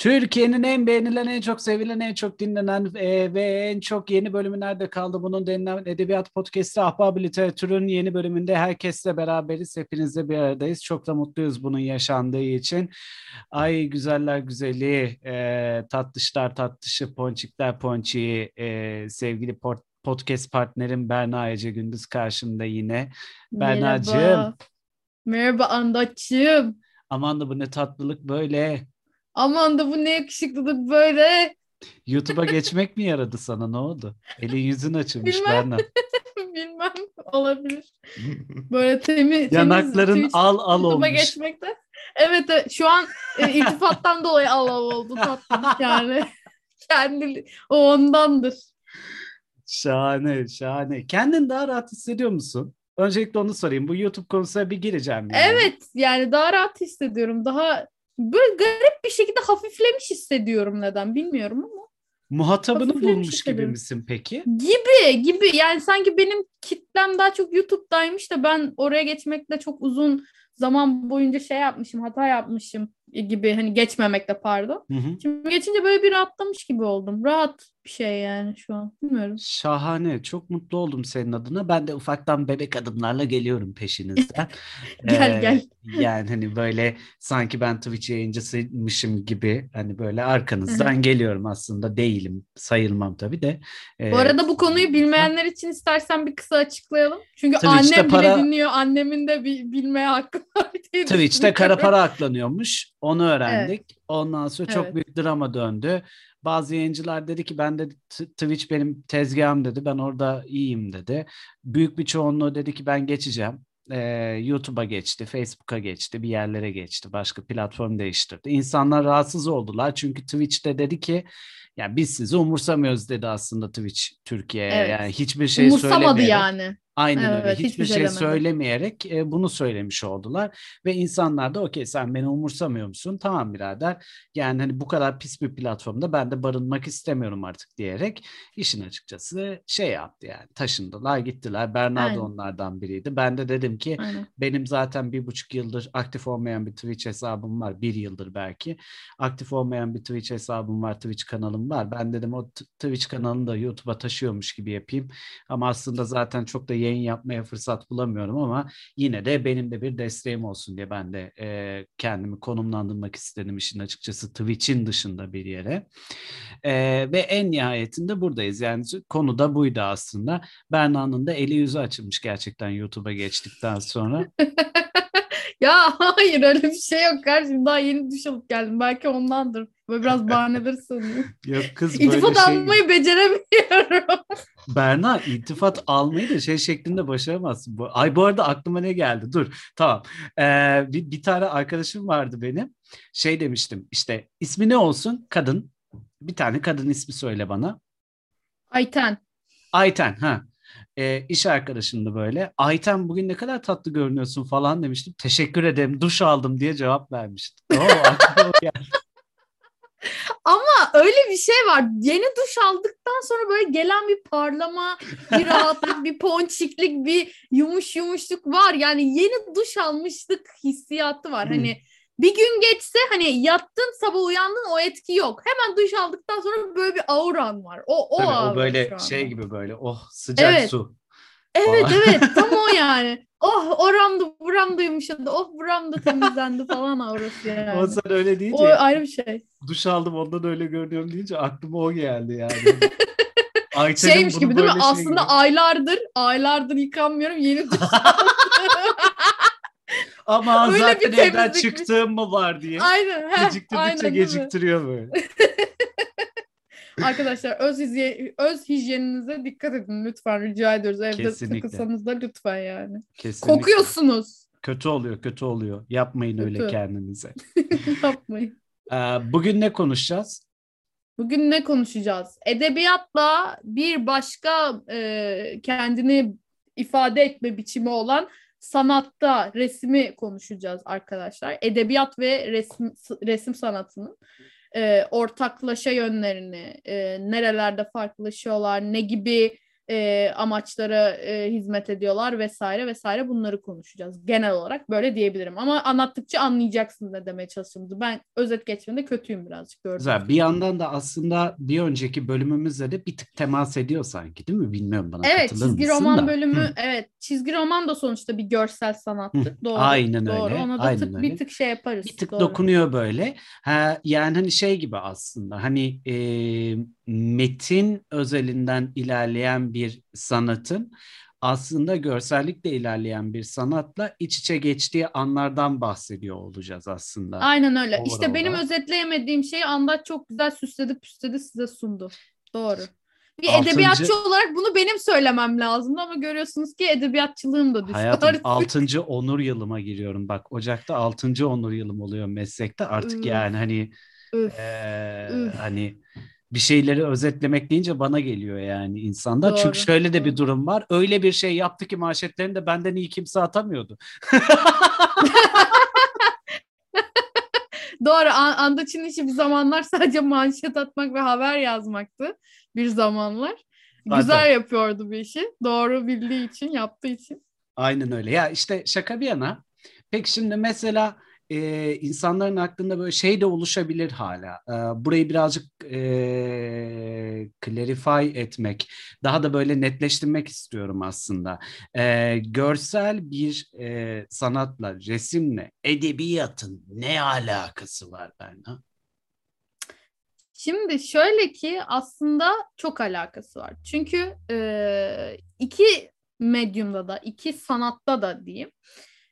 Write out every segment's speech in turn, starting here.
Türkiye'nin en beğenilen, en çok sevilen, en çok dinlenen e, ve en çok yeni bölümü nerede kaldı bunun denilen Edebiyat Podcast'ı Ahbab Literatür'ün yeni bölümünde herkesle beraberiz. Hepinizle bir aradayız. Çok da mutluyuz bunun yaşandığı için. Ay güzeller güzeli, e, tatlışlar tatlışı, ponçikler ponçiği, e, sevgili port podcast partnerim Berna Ece Gündüz karşımda yine. Berna'cığım. Merhaba. Merhaba Andaç'cığım. Aman da bu ne tatlılık böyle. Aman da bu ne yakışıklılık böyle. YouTube'a geçmek mi yaradı sana ne oldu? Elin yüzün açılmış Bilmem. Berna. Bilmem olabilir. Böyle temiz Yanakların temiz al al YouTube'a olmuş. geçmekte. Evet, evet şu an e, iltifattan dolayı al al oldu tatlılık yani. Kendi o ondandır. Şahane şahane. Kendini daha rahat hissediyor musun? Öncelikle onu sorayım. Bu YouTube konusuna bir gireceğim. yani. Evet yani daha rahat hissediyorum. Daha böyle garip bir şekilde hafiflemiş hissediyorum neden bilmiyorum ama. Muhatabını bulmuş gibi misin peki? Gibi gibi yani sanki benim kitlem daha çok YouTube'daymış da ben oraya geçmekle çok uzun zaman boyunca şey yapmışım hata yapmışım gibi hani geçmemekle pardon. Hı hı. Şimdi geçince böyle bir rahatlamış gibi oldum. Rahat bir şey yani şu an. Bilmiyorum. Şahane. Çok mutlu oldum senin adına. Ben de ufaktan bebek adımlarla geliyorum peşinizden. Gel, Ee, gel. Yani hani böyle sanki ben Twitch yayıncısıymışım gibi hani böyle arkanızdan geliyorum aslında değilim. Sayılmam tabii de. Bu Ee, arada bu konuyu bilmeyenler için istersen bir kısa açıklayalım. Çünkü Twitch'te annem para- bile dinliyor. Annemin de bi- bilmeye hakkı var Twitch'te kara para aklanıyormuş. Onu öğrendik. Ondan sonra çok Evet. büyük drama döndü. Bazı yayıncılar dedi ki ben de Twitch benim tezgahım dedi. Ben orada iyiyim dedi. Büyük bir çoğunluğu dedi ki ben geçeceğim. Ee, YouTube'a geçti, Facebook'a geçti, bir yerlere geçti, başka platform değiştirdi. İnsanlar rahatsız oldular çünkü Twitch'te dedi ki ya biz sizi umursamıyoruz dedi aslında Twitch Türkiye'ye. Evet. Yani hiçbir şey Umursamadı söylemeyerek. yani. Aynen öyle. Evet, Hiçbir hiçbir şey şey söylemeyerek e, bunu söylemiş oldular ve insanlar da okey sen beni umursamıyor musun? Tamam birader. Yani hani bu kadar pis bir platformda ben de barınmak istemiyorum artık diyerek işin açıkçası şey yaptı yani taşındılar gittiler. Berna Aynen. da onlardan biriydi. Ben de dedim ki Aynen. benim zaten bir buçuk yıldır aktif olmayan bir Twitch hesabım var. Bir yıldır belki. Aktif olmayan bir Twitch hesabım var. Twitch kanalım var. Ben dedim o Twitch kanalını da YouTube'a taşıyormuş gibi yapayım. Ama aslında zaten çok da yayın yapmaya fırsat bulamıyorum ama yine de benim de bir desteğim olsun diye ben de e, kendimi konumlandırmak istedim işin açıkçası Twitch'in dışında bir yere. E, ve en nihayetinde buradayız. Yani konu da buydu aslında. Berna'nın da eli yüzü açılmış gerçekten YouTube'a geçtikten sonra. Ya hayır öyle bir şey yok kardeşim. Daha yeni duş alıp geldim. Belki ondandır. Böyle biraz bahanedir sanıyorum. Yok kız böyle İltifat şey... almayı beceremiyorum. Berna iltifat almayı da şey şeklinde başaramazsın. Bu, ay bu arada aklıma ne geldi? Dur tamam. Ee, bir, bir tane arkadaşım vardı benim. Şey demiştim işte ismi ne olsun? Kadın. Bir tane kadın ismi söyle bana. Ayten. Ayten ha. Ee, iş arkadaşımdı böyle. Ayten bugün ne kadar tatlı görünüyorsun falan demiştim. Teşekkür ederim duş aldım diye cevap vermişti. Oo, aklıma geldi. Ama öyle bir şey var. Yeni duş aldıktan sonra böyle gelen bir parlama, bir rahatlık, bir ponçiklik, bir yumuş yumuşluk var. Yani yeni duş almışlık hissiyatı var. Hı. Hani bir gün geçse hani yattın sabah uyandın o etki yok. Hemen duş aldıktan sonra böyle bir auran var. O o, Tabii, o böyle şey gibi böyle oh sıcak Evet. su. Evet falan. evet tam o yani. Oh oram da buram da yumuşadı. Oh buram da temizlendi falan aurası yani. Ama sen öyle deyince O ayrı bir şey. duş aldım ondan öyle görünüyorum deyince aklıma o geldi yani. Ayten'in Şeymiş gibi değil mi? şey Aslında gibi- aylardır, aylardır yıkanmıyorum. Yeni duş Ama öyle zaten evden çıktığım mı var diye. Aynen. heh, Geciktirdikçe aynen geciktiriyor böyle. Arkadaşlar öz, hijye- öz hijyeninize dikkat edin lütfen rica ediyoruz. Evde Kesinlikle. takılsanız da lütfen yani. Kesinlikle. Kokuyorsunuz. Kötü oluyor, kötü oluyor. Yapmayın öyle Kötü. kendinize. Yapmayın. Ee, bugün ne konuşacağız? Bugün ne konuşacağız? Edebiyatla bir başka e, kendini ifade etme biçimi olan sanatta resmi konuşacağız arkadaşlar. Edebiyat ve resim resim sanatının e, ortaklaşa yönlerini, e, nerelerde farklılaşıyorlar, ne gibi e, amaçlara e, hizmet ediyorlar vesaire vesaire bunları konuşacağız. Genel olarak böyle diyebilirim ama anlattıkça anlayacaksın ne demeye çalıştığımızı. Ben özet geçmede kötüyüm birazcık gördüm. Güzel. Bir yandan da aslında bir önceki bölümümüzle de bir tık temas ediyor sanki değil mi? Bilmiyorum bana Evet katılır çizgi roman da. bölümü Hı. evet çizgi roman da sonuçta bir görsel sanattır. Doğru. aynen doğru. öyle, Ona da aynen tık, öyle. bir tık şey yaparız. bir tık Doğru. dokunuyor böyle. Ha, yani hani şey gibi aslında hani e, metin özelinden ilerleyen bir sanatın aslında görsellikle ilerleyen bir sanatla iç içe geçtiği anlardan bahsediyor olacağız aslında. Aynen öyle. Overall'da. İşte benim özetleyemediğim şeyi Andaç çok güzel süsledi püsledi size sundu. Doğru. Bir Altıncı- edebiyatçı olarak bunu benim söylemem lazımdı ama görüyorsunuz ki edebiyatçılığım da düştü Hayatım artık. 6. onur yılıma giriyorum. Bak Ocak'ta 6. onur yılım oluyor meslekte. Artık Üf. yani hani Üf. eee, Üf. hani bir şeyleri özetlemek deyince bana geliyor yani insanda. Doğru, Çünkü şöyle de bir durum var. Öyle bir şey yaptı ki manşetlerini de benden iyi kimse atamıyordu. Doğru. An- Andaç'ın işi bir zamanlar sadece manşet atmak ve haber yazmaktı. Bir zamanlar. Zaten. Güzel yapıyordu bir işi. Doğru bildiği için, yaptığı için. Aynen öyle. Ya işte şaka bir yana. Peki şimdi mesela e, insanların aklında böyle şey de oluşabilir hala. E, burayı birazcık e, clarify etmek, daha da böyle netleştirmek istiyorum aslında. E, görsel bir e, sanatla, resimle, edebiyatın ne alakası var Berna? Şimdi şöyle ki aslında çok alakası var. Çünkü e, iki medyumda da, iki sanatta da diyeyim.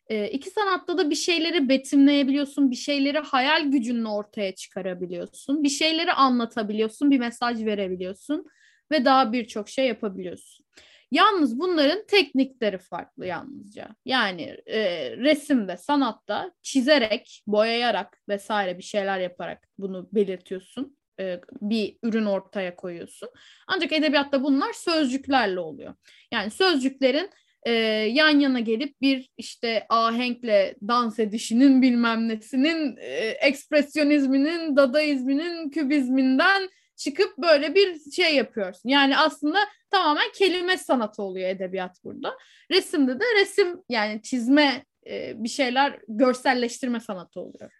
E, iki sanatta da bir şeyleri betimleyebiliyorsun, bir şeyleri hayal gücünle ortaya çıkarabiliyorsun, bir şeyleri anlatabiliyorsun, bir mesaj verebiliyorsun ve daha birçok şey yapabiliyorsun. Yalnız bunların teknikleri farklı yalnızca. Yani e, resimde, sanatta çizerek, boyayarak vesaire bir şeyler yaparak bunu belirtiyorsun e, bir ürün ortaya koyuyorsun. Ancak edebiyatta bunlar sözcüklerle oluyor. Yani sözcüklerin e, yan yana gelip bir işte ahenkle dans edişinin bilmem nesinin e, ekspresyonizminin, dadaizminin, kübizminden çıkıp böyle bir şey yapıyorsun. Yani aslında tamamen kelime sanatı oluyor edebiyat burada. Resimde de resim yani çizme e, bir şeyler görselleştirme sanatı oluyor.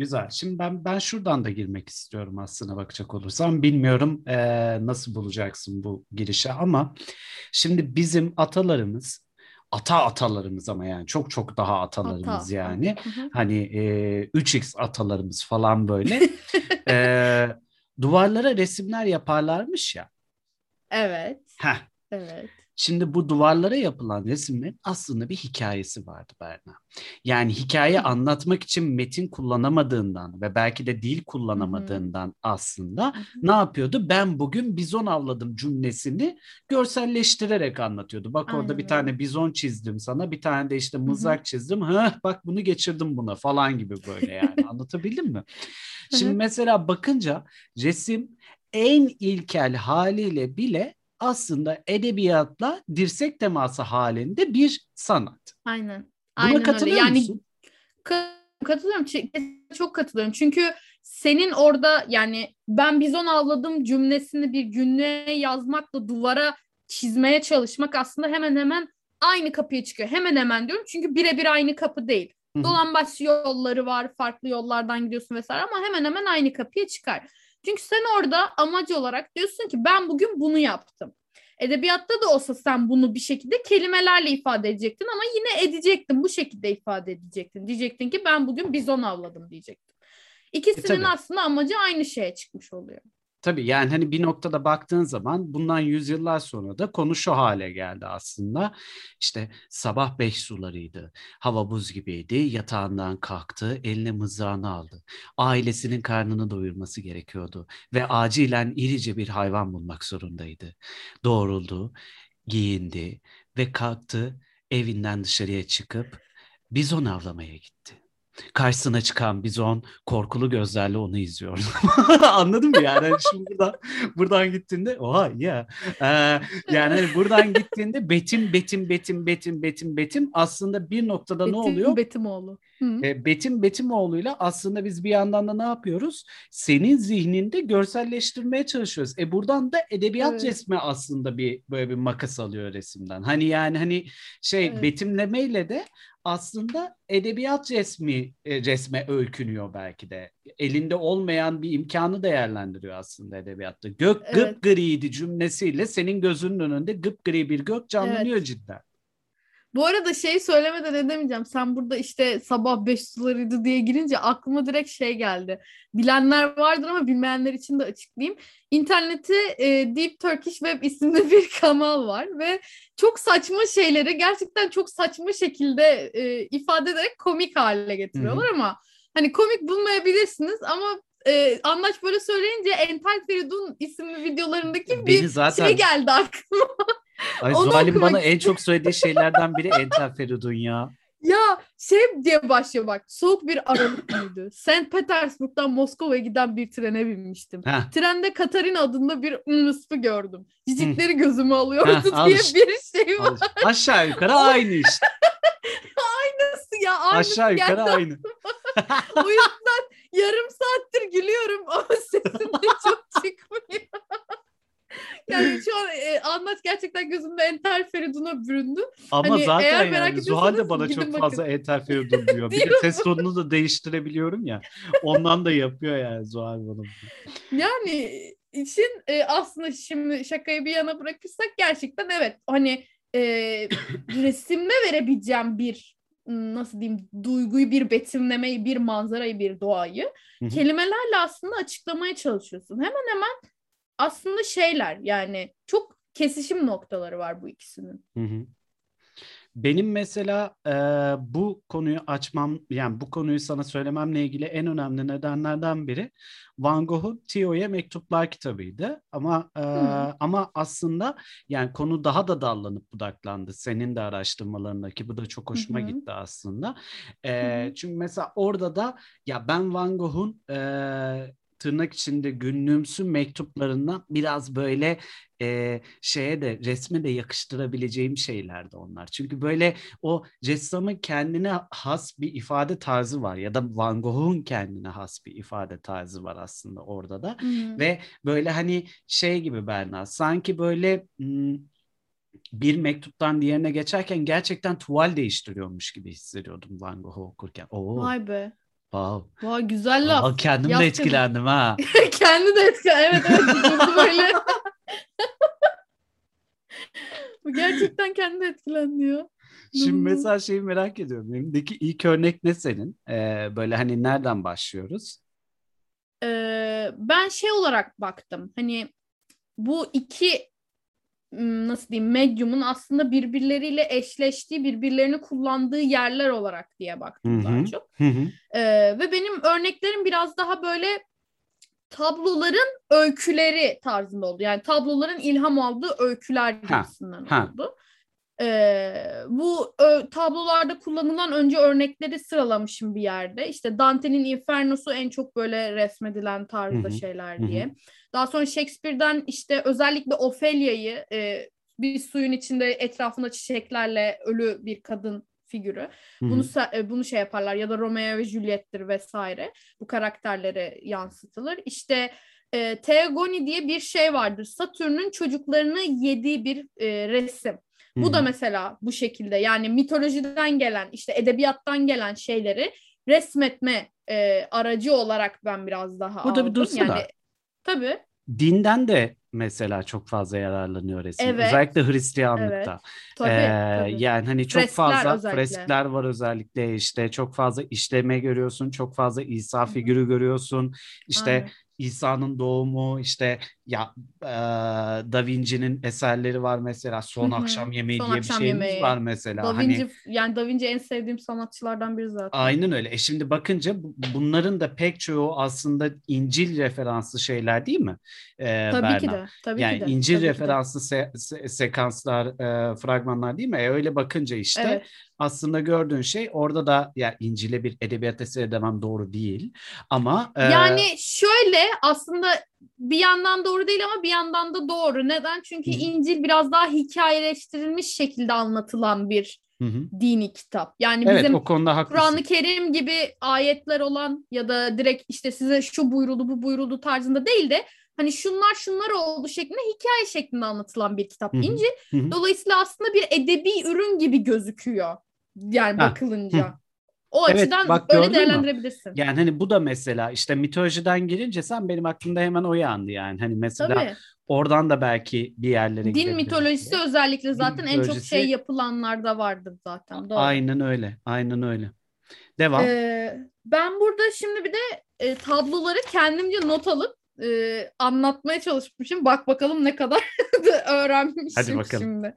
Güzel. Şimdi ben ben şuradan da girmek istiyorum aslına bakacak olursam. Bilmiyorum eee, nasıl bulacaksın bu girişe ama şimdi bizim atalarımız, ata atalarımız ama yani çok çok daha atalarımız Ata. yani. Hı hı. Hani eee 3x atalarımız falan böyle. Eee, duvarlara resimler yaparlarmış ya. Evet. Heh. Evet. Şimdi bu duvarlara yapılan resimlerin aslında bir hikayesi vardı Berna. Yani hikaye anlatmak için metin kullanamadığından ve belki de dil kullanamadığından aslında ne yapıyordu? Ben bugün bizon avladım cümlesini görselleştirerek anlatıyordu. Bak orada Aynen bir öyle. tane bizon çizdim sana, bir tane de işte mızrak çizdim. Heh, bak bunu geçirdim buna falan gibi böyle yani. Anlatabildim mi? Şimdi mesela bakınca resim en ilkel haliyle bile aslında edebiyatla dirsek teması halinde bir sanat. Aynen. Buna Aynen katılıyor öyle. Yani musun? ka- katılıyorum. Çok katılıyorum. Çünkü senin orada yani ben bizon avladım cümlesini bir günlüğe yazmakla duvara çizmeye çalışmak aslında hemen hemen aynı kapıya çıkıyor. Hemen hemen diyorum çünkü birebir aynı kapı değil. Dolambaç yolları var, farklı yollardan gidiyorsun vesaire ama hemen hemen aynı kapıya çıkar. Çünkü sen orada amacı olarak diyorsun ki ben bugün bunu yaptım. Edebiyatta da olsa sen bunu bir şekilde kelimelerle ifade edecektin ama yine edecektin. Bu şekilde ifade edecektin. Diyecektin ki ben bugün bizon avladım diyecektin. İkisinin E, tabii. aslında amacı aynı şeye çıkmış oluyor. Tabii yani hani bir noktada baktığın zaman bundan yüzyıllar sonra da konu şu hale geldi aslında. İşte sabah beş sularıydı. Hava buz gibiydi. Yatağından kalktı. Eline mızrağını aldı. Ailesinin karnını doyurması gerekiyordu. Ve acilen irice bir hayvan bulmak zorundaydı. Doğruldu, giyindi ve kalktı evinden dışarıya çıkıp bizon avlamaya gitti. Karşısına çıkan bizon korkulu gözlerle onu izliyor. Anladın mı yani? Hani şimdi buradan, buradan gittiğinde oha ya. Yeah. Ee, yani hani buradan gittiğinde Betim, Betim, Betim, Betim, Betim, Betim aslında bir noktada Betim, ne oluyor? Betimoğlu. Hı. E, Betim Betimoğlu'yla aslında biz bir yandan da ne yapıyoruz? Senin zihninde görselleştirmeye çalışıyoruz. E buradan da edebiyat Evet. resmi aslında bir böyle bir makas alıyor resimden. Hani yani hani şey Evet. betimlemeyle de aslında edebiyat resmi e, resme öykünüyor belki de. Elinde olmayan bir imkanı değerlendiriyor aslında edebiyatta. Gök Evet. gıpgriydi cümlesiyle senin gözünün önünde gıpgri bir gök canlanıyor cidden. Bu arada şey söylemeden edemeyeceğim. Sen burada işte sabah beş sularıydı diye girince aklıma direkt şey geldi. Bilenler vardır ama bilmeyenler için de açıklayayım. İnternette e, Deep Turkish Web isimli bir kanal var ve çok saçma şeyleri gerçekten çok saçma şekilde e, ifade ederek komik hale getiriyorlar ama hani komik bulmayabilirsiniz ama e, Anlaç böyle söyleyince Entel Feridun isimli videolarındaki bir Beni zaten şey geldi aklıma. Ay Onu Zuhal'in bana en çok söylediği şeylerden biri Entel Feridun ya. Ya şey diye başlıyor bak. Soğuk bir Aralık günüydü. St. Petersburg'dan Moskova'ya giden bir trene binmiştim. Heh. Trende Katarina adında bir ınısfı gördüm. Cicikleri gözüme alıyordu Heh, diye işte. bir şey var. Aşağı yukarı aynı işte. Nasıl ya? Aynısı Aşağı yukarı geldi. aynı. O yüzden yarım saattir gülüyorum ama sesim de çok çıkmıyor. yani şu an e, anlat gerçekten gözümde Enter Feridun'a büründü. Ama Hani zaten eğer merak yani Zuhal ediyorsanız bana çok bakın. fazla Entel Feridun diyor. Bir de ses tonunu da değiştirebiliyorum ya. Ondan da yapıyor yani Zuhal bana. Yani için e, aslında şimdi şakayı bir yana bırakırsak gerçekten evet hani e, resimle verebileceğim bir nasıl diyeyim duyguyu bir betimlemeyi bir manzarayı bir doğayı Hı hı. kelimelerle aslında açıklamaya çalışıyorsun. Hemen hemen aslında şeyler yani çok kesişim noktaları var bu ikisinin. Hı hı. Benim mesela e, bu konuyu açmam, yani bu konuyu sana söylememle ilgili en önemli nedenlerden biri Van Gogh'un Theo'ya Mektuplar kitabıydı. Ama e, ama aslında yani konu daha da dallanıp budaklandı. Senin de araştırmalarındaki bu da çok hoşuma hı. gitti aslında. E, çünkü mesela orada da ya ben Van Gogh'un e, tırnak içinde günlüğümsü mektuplarından biraz böyle e, şeye de resme de yakıştırabileceğim şeylerdi onlar. Çünkü böyle o ressamın kendine has bir ifade tarzı var ya da Van Gogh'un kendine has bir ifade tarzı var aslında orada da. Hı. Ve böyle hani şey gibi Berna sanki böyle hmm, bir mektuptan diğerine geçerken gerçekten tuval değiştiriyormuş gibi hissediyordum Van Gogh'u okurken. Oo, Vay be. Wow. Vay güzel laf. Aa, kendim Yap de etkilendim ha. Kendi de etki. Evet evet. durdu böyle. Bu gerçekten kendi etkilendi ya. Şimdi mesela şeyi merak ediyorum. Elimdeki ilk örnek ne senin? Ee, böyle hani nereden başlıyoruz? Ee, ben şey olarak baktım. Hani bu iki nasıl diyeyim medyumun aslında birbirleriyle eşleştiği, birbirlerini kullandığı yerler olarak diye baktım Hı daha çok. Hı hı. Ee, ve benim örneklerim biraz daha böyle tabloların öyküleri tarzında oldu. Yani tabloların ilham aldığı öyküler gibisinden ha. oldu. Ee, bu ö- tablolarda kullanılan önce örnekleri sıralamışım bir yerde. İşte Dante'nin Inferno'su en çok böyle resmedilen tarzda Hı hı, şeyler diye. Daha sonra Shakespeare'den işte özellikle Ophelia'yı e, bir suyun içinde etrafında çiçeklerle ölü bir kadın figürü. Hı hı. Bunu e, bunu şey yaparlar ya da Romeo ve Juliet'tir vesaire. Bu karakterlere yansıtılır. İşte e, Theogony diye bir şey vardır. Satürn'ün çocuklarını yediği bir e, resim. Bu da mesela bu şekilde yani mitolojiden gelen işte edebiyattan gelen şeyleri resmetme e, aracı olarak ben biraz daha Burada bir aldım. dursana. Yani tabii. Dinden de mesela çok fazla yararlanıyor resim. Evet. Özellikle Hristiyanlıkta. Tabii, Ee, tabii. Yani hani çok Freskler fazla özellikle. freskler var özellikle işte çok fazla işleme görüyorsun, çok fazla İsa hı. figürü görüyorsun. İşte Aynen. İsa'nın doğumu işte ya e, Da Vinci'nin eserleri var mesela Son. Akşam Yemeği Son diye Akşam bir şeyimiz Yemeği. var mesela. Da Hani Vinci yani Da Vinci en sevdiğim sanatçılardan biri zaten. aynen öyle. E şimdi bakınca bu- bunların da pek çoğu aslında İncil referanslı şeyler değil mi? E, Tabii ki Berna? de. Tabii yani ki de. İncil tabii ki referanslı se- se- sekanslar, e, fragmanlar değil mi? E, öyle bakınca işte Evet. aslında gördüğün şey orada da ya İncil'e bir edebiyat eseri demem doğru değil ama e, Yani şöyle aslında bir yandan doğru değil ama bir yandan da doğru. Neden? Çünkü Hı hı. İncil biraz daha hikayeleştirilmiş şekilde anlatılan bir hı hı. dini kitap. Yani evet bizim. Kur'an-ı Kerim gibi ayetler olan ya da direkt işte size şu buyuruldu bu buyuruldu tarzında değil de hani şunlar şunlar oldu şeklinde hikaye şeklinde anlatılan bir kitap Hı hı. İncil. Hı hı. Dolayısıyla aslında bir edebi ürün gibi gözüküyor. Yani Ha, bakılınca. O Evet, açıdan bak öyle mü? değerlendirebilirsin. Yani hani bu da mesela işte mitolojiden girince sen benim aklımda hemen o yandı yani. Hani mesela Tabii. oradan da belki bir yerlere Din mitolojisi diye. özellikle zaten en çok mitolojisi- şey yapılanlarda vardır zaten. Doğru. Aynen öyle. Aynen öyle. Devam. Ee, ben burada şimdi bir de e, tabloları kendimce not alıp e, anlatmaya çalışmışım. Bak bakalım ne kadar da öğrenmişim Hadi bakalım. şimdi.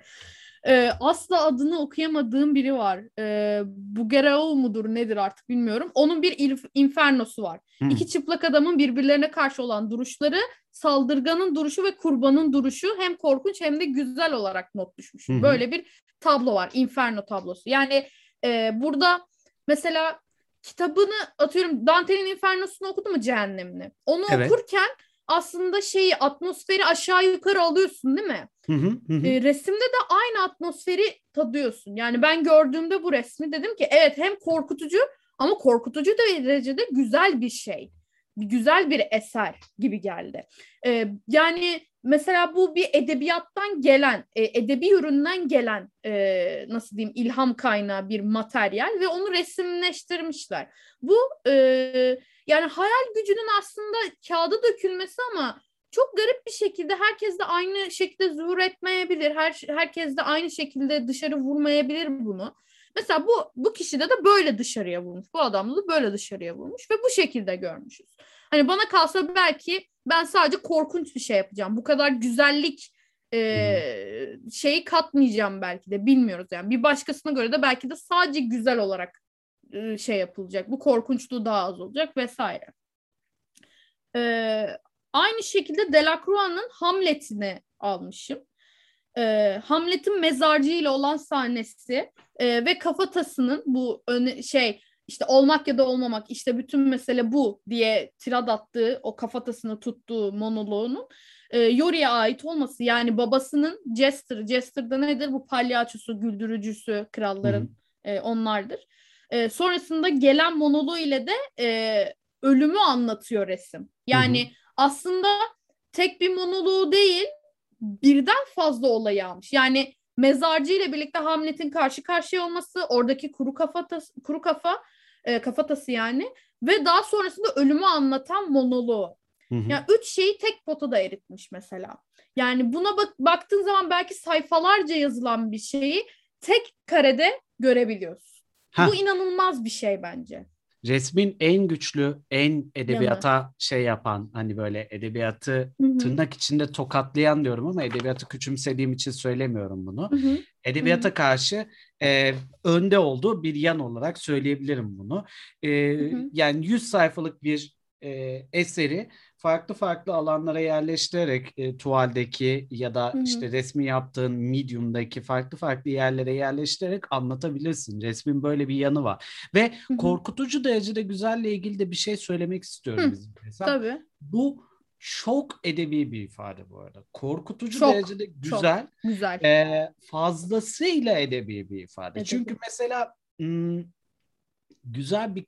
Ee, asla adını okuyamadığım biri var. Ee, Bugerao mudur nedir artık bilmiyorum. Onun bir ilf- infernosu var. Hı. İki çıplak adamın birbirlerine karşı olan duruşları, saldırganın duruşu ve kurbanın duruşu hem korkunç hem de güzel olarak not düşmüşüm. Hı hı. Böyle bir tablo var. Inferno tablosu. Yani e, burada mesela kitabını atıyorum Dante'nin Inferno'sunu okudun mu Cehennemini? Onu Evet. okurken aslında şeyi atmosferi aşağı yukarı alıyorsun değil mi? Hı hı, hı. E, resimde de aynı atmosferi tadıyorsun. Yani ben gördüğümde bu resmi dedim ki evet hem korkutucu ama korkutucu da derecede güzel bir şey. Güzel bir eser gibi geldi. E, yani mesela bu bir edebiyattan gelen, e, edebi üründen gelen e, nasıl diyeyim ilham kaynağı bir materyal ve onu resimleştirmişler. Bu e, yani hayal gücünün aslında kağıda dökülmesi ama çok garip bir şekilde herkes de aynı şekilde zuhur etmeyebilir. Her herkes de aynı şekilde dışarı vurmayabilir bunu. Mesela bu bu kişide de böyle dışarıya vurmuş. Bu adamda da böyle dışarıya vurmuş ve bu şekilde görmüşüz. Hani bana kalsa belki ben sadece korkunç bir şey yapacağım. Bu kadar güzellik e, şeyi katmayacağım belki de bilmiyoruz yani. Bir başkasına göre de belki de sadece güzel olarak şey yapılacak. Bu korkunçluğu daha az olacak vesaire. Ee, aynı şekilde Delacroix'ın Hamlet'ini almışım. Ee, Hamlet'in mezarcı ile olan sahnesi e, ve kafatasının bu öne, şey işte olmak ya da olmamak işte bütün mesele bu diye tirad attığı o kafatasını tuttuğu monoloğunun e, Yori'ye ait olması yani babasının Jester, Jester'da nedir bu palyaçosu, güldürücüsü kralların e, onlardır. E, sonrasında gelen monoloğu ile de e, ölümü anlatıyor resim. Yani Hı hı. aslında tek bir monoloğu değil birden fazla olayı almış. Yani mezarcı ile birlikte Hamlet'in karşı karşıya olması, oradaki kuru kafatası, kuru kafa e, kafatası yani ve daha sonrasında ölümü anlatan monoloğu. Hı hı. Yani üç şeyi tek potada eritmiş mesela. Yani buna bak baktığın zaman belki sayfalarca yazılan bir şeyi tek karede görebiliyorsun. Ha. Bu inanılmaz bir şey bence. Resmin en güçlü, en edebiyata şey yapan hani böyle edebiyatı Hı hı. tırnak içinde tokatlayan diyorum ama edebiyatı küçümsediğim için söylemiyorum bunu. Hı hı. Edebiyata karşı e, önde olduğu bir yan olarak söyleyebilirim bunu. E. Yani 100 sayfalık bir e, eseri farklı farklı alanlara yerleştirerek e, tuvaldeki ya da Hı hı. işte resmi yaptığın medium'daki farklı farklı yerlere yerleştirerek anlatabilirsin. Resmin böyle bir yanı var. Ve Hı hı. korkutucu derecede güzelle ilgili de bir şey söylemek istiyorum Hı, bizim. Mesela Tabii. bu çok edebi bir ifade bu arada. Korkutucu Çok, derecede güzel Güzel. e, fazlasıyla edebi bir ifade. Edebi. Çünkü mesela hmm, güzel bir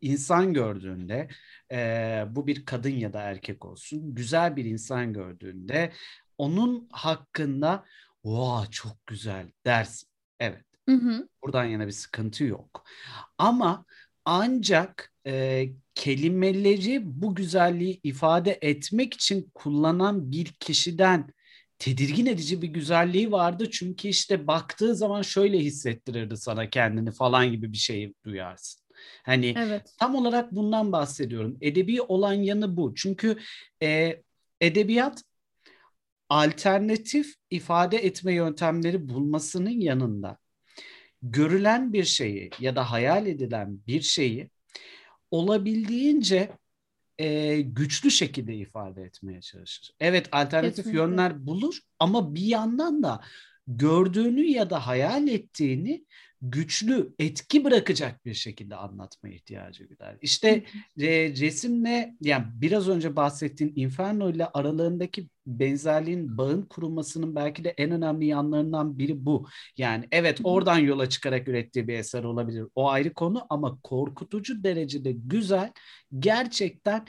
insan gördüğünde e, bu bir kadın ya da erkek olsun güzel bir insan gördüğünde onun hakkında Oha çok güzel dersin. Evet Hı hı. buradan yana bir sıkıntı yok. Ama ancak e, kelimeleri bu güzelliği ifade etmek için kullanan bir kişiden tedirgin edici bir güzelliği vardı. Çünkü işte baktığı zaman şöyle hissettirirdi sana kendini falan gibi bir şey duyarsın. Hani Evet. tam olarak bundan bahsediyorum. Edebi olan yanı bu. Çünkü e, edebiyat alternatif ifade etme yöntemleri bulmasının yanında görülen bir şeyi ya da hayal edilen bir şeyi olabildiğince e, güçlü şekilde ifade etmeye çalışır. Evet alternatif Kesinlikle. yönler bulur ama bir yandan da gördüğünü ya da hayal ettiğini güçlü etki bırakacak bir şekilde anlatmaya ihtiyacı gider. İşte e, resimle yani biraz önce bahsettiğin Inferno ile aralarındaki benzerliğin bağın kurulmasının belki de en önemli yanlarından biri bu. Yani evet oradan yola çıkarak ürettiği bir eser olabilir. O ayrı konu ama korkutucu derecede güzel gerçekten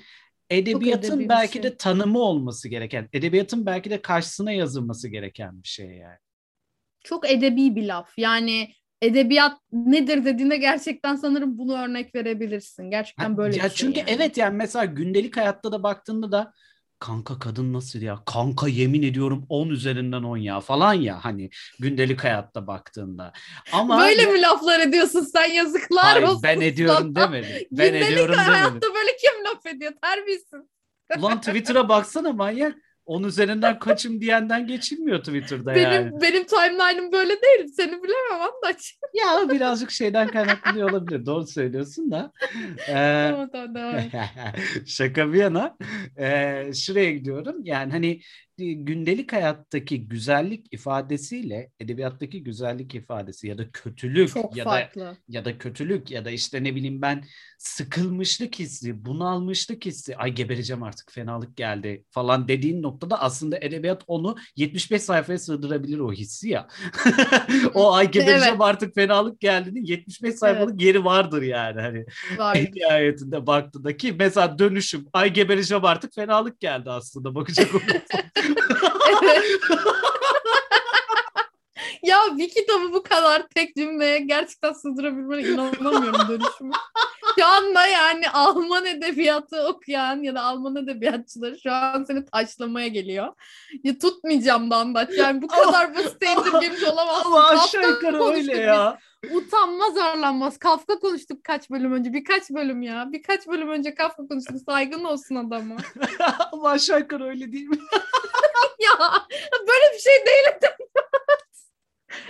edebiyatın edebi belki şey. de tanımı olması gereken, edebiyatın belki de karşısına yazılması gereken bir şey yani. Çok edebi bir laf. Yani edebiyat nedir dediğinde gerçekten sanırım bunu örnek verebilirsin. Gerçekten böyle ya bir şey. çünkü yani. evet yani mesela gündelik hayatta da baktığında da kanka kadın nasıl ya kanka yemin ediyorum 10 üzerinden 10 ya falan ya hani gündelik hayatta baktığında. Ama Böyle mi laflar ediyorsun sen yazıklar Hayır, olsun ben ediyorum sana. demedim. Ben Gündelik ediyorum demedim. hayatta böyle kim laf ediyor? Terbiyesiz. Ulan Twitter'a baksana manyak. 10 üzerinden kaçım diyenden geçilmiyor Twitter'da Benim yani. benim timeline'ım böyle değil. Seni bilemem Andaç. Ya birazcık şeyden kaynaklanıyor olabilir. Doğru söylüyorsun da. Ee. Şaka bir yana e, şuraya gidiyorum. Yani hani gündelik hayattaki güzellik ifadesiyle edebiyattaki güzellik ifadesi ya da kötülük Çok ya da farklı. ya da kötülük ya da işte ne bileyim ben sıkılmışlık hissi, bunalmışlık hissi, ay gebereceğim artık fenalık geldi falan dediğin noktada aslında edebiyat onu 75 sayfaya sığdırabilir o hissi ya. o ay gebereceğim artık fenalık geldiğinin 75 sayfalık yeri vardır yani hani Var. en nihayetinde baktığında ki mesela dönüşüm ay gebereceğim artık fenalık geldi aslında bakacak olursan. ya bir kitabı bu kadar tek cümleye gerçekten sığdırabilmene inanamıyorum dönüşümü. Şu anda yani Alman edebiyatı okuyan ya da Alman edebiyatçıları şu an seni taşlamaya geliyor. Ya tutmayacağım da Andaç. Yani bu kadar basit indirgemiş olamazsın. Ama aşağı yukarı öyle biz. ya. Utanmaz arlanmaz. Kafka konuştuk kaç bölüm önce. Birkaç bölüm ya. Birkaç bölüm önce Kafka konuştuk. Saygın olsun adama. Ama aşağı yukarı öyle değil mi? ya böyle bir şey değil edebiyat.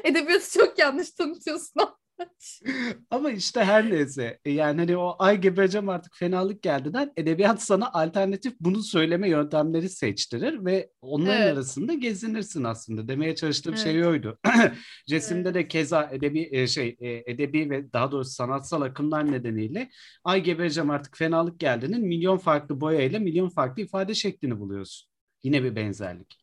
Edebiyatı çok yanlış tanıtıyorsun. Ama işte her neyse e, yani hani o ay gebereceğim artık fenalık geldi'den edebiyat sana alternatif bunu söyleme yöntemleri seçtirir ve onların Evet. arasında gezinirsin aslında. Demeye çalıştığım şey Evet. oydu. Resimde de keza edebi e, şey e, edebi ve daha doğrusu sanatsal akımlar nedeniyle ay gebereceğim artık fenalık geldi'nin milyon farklı boyayla milyon farklı ifade şeklini buluyorsun. Yine bir benzerlik.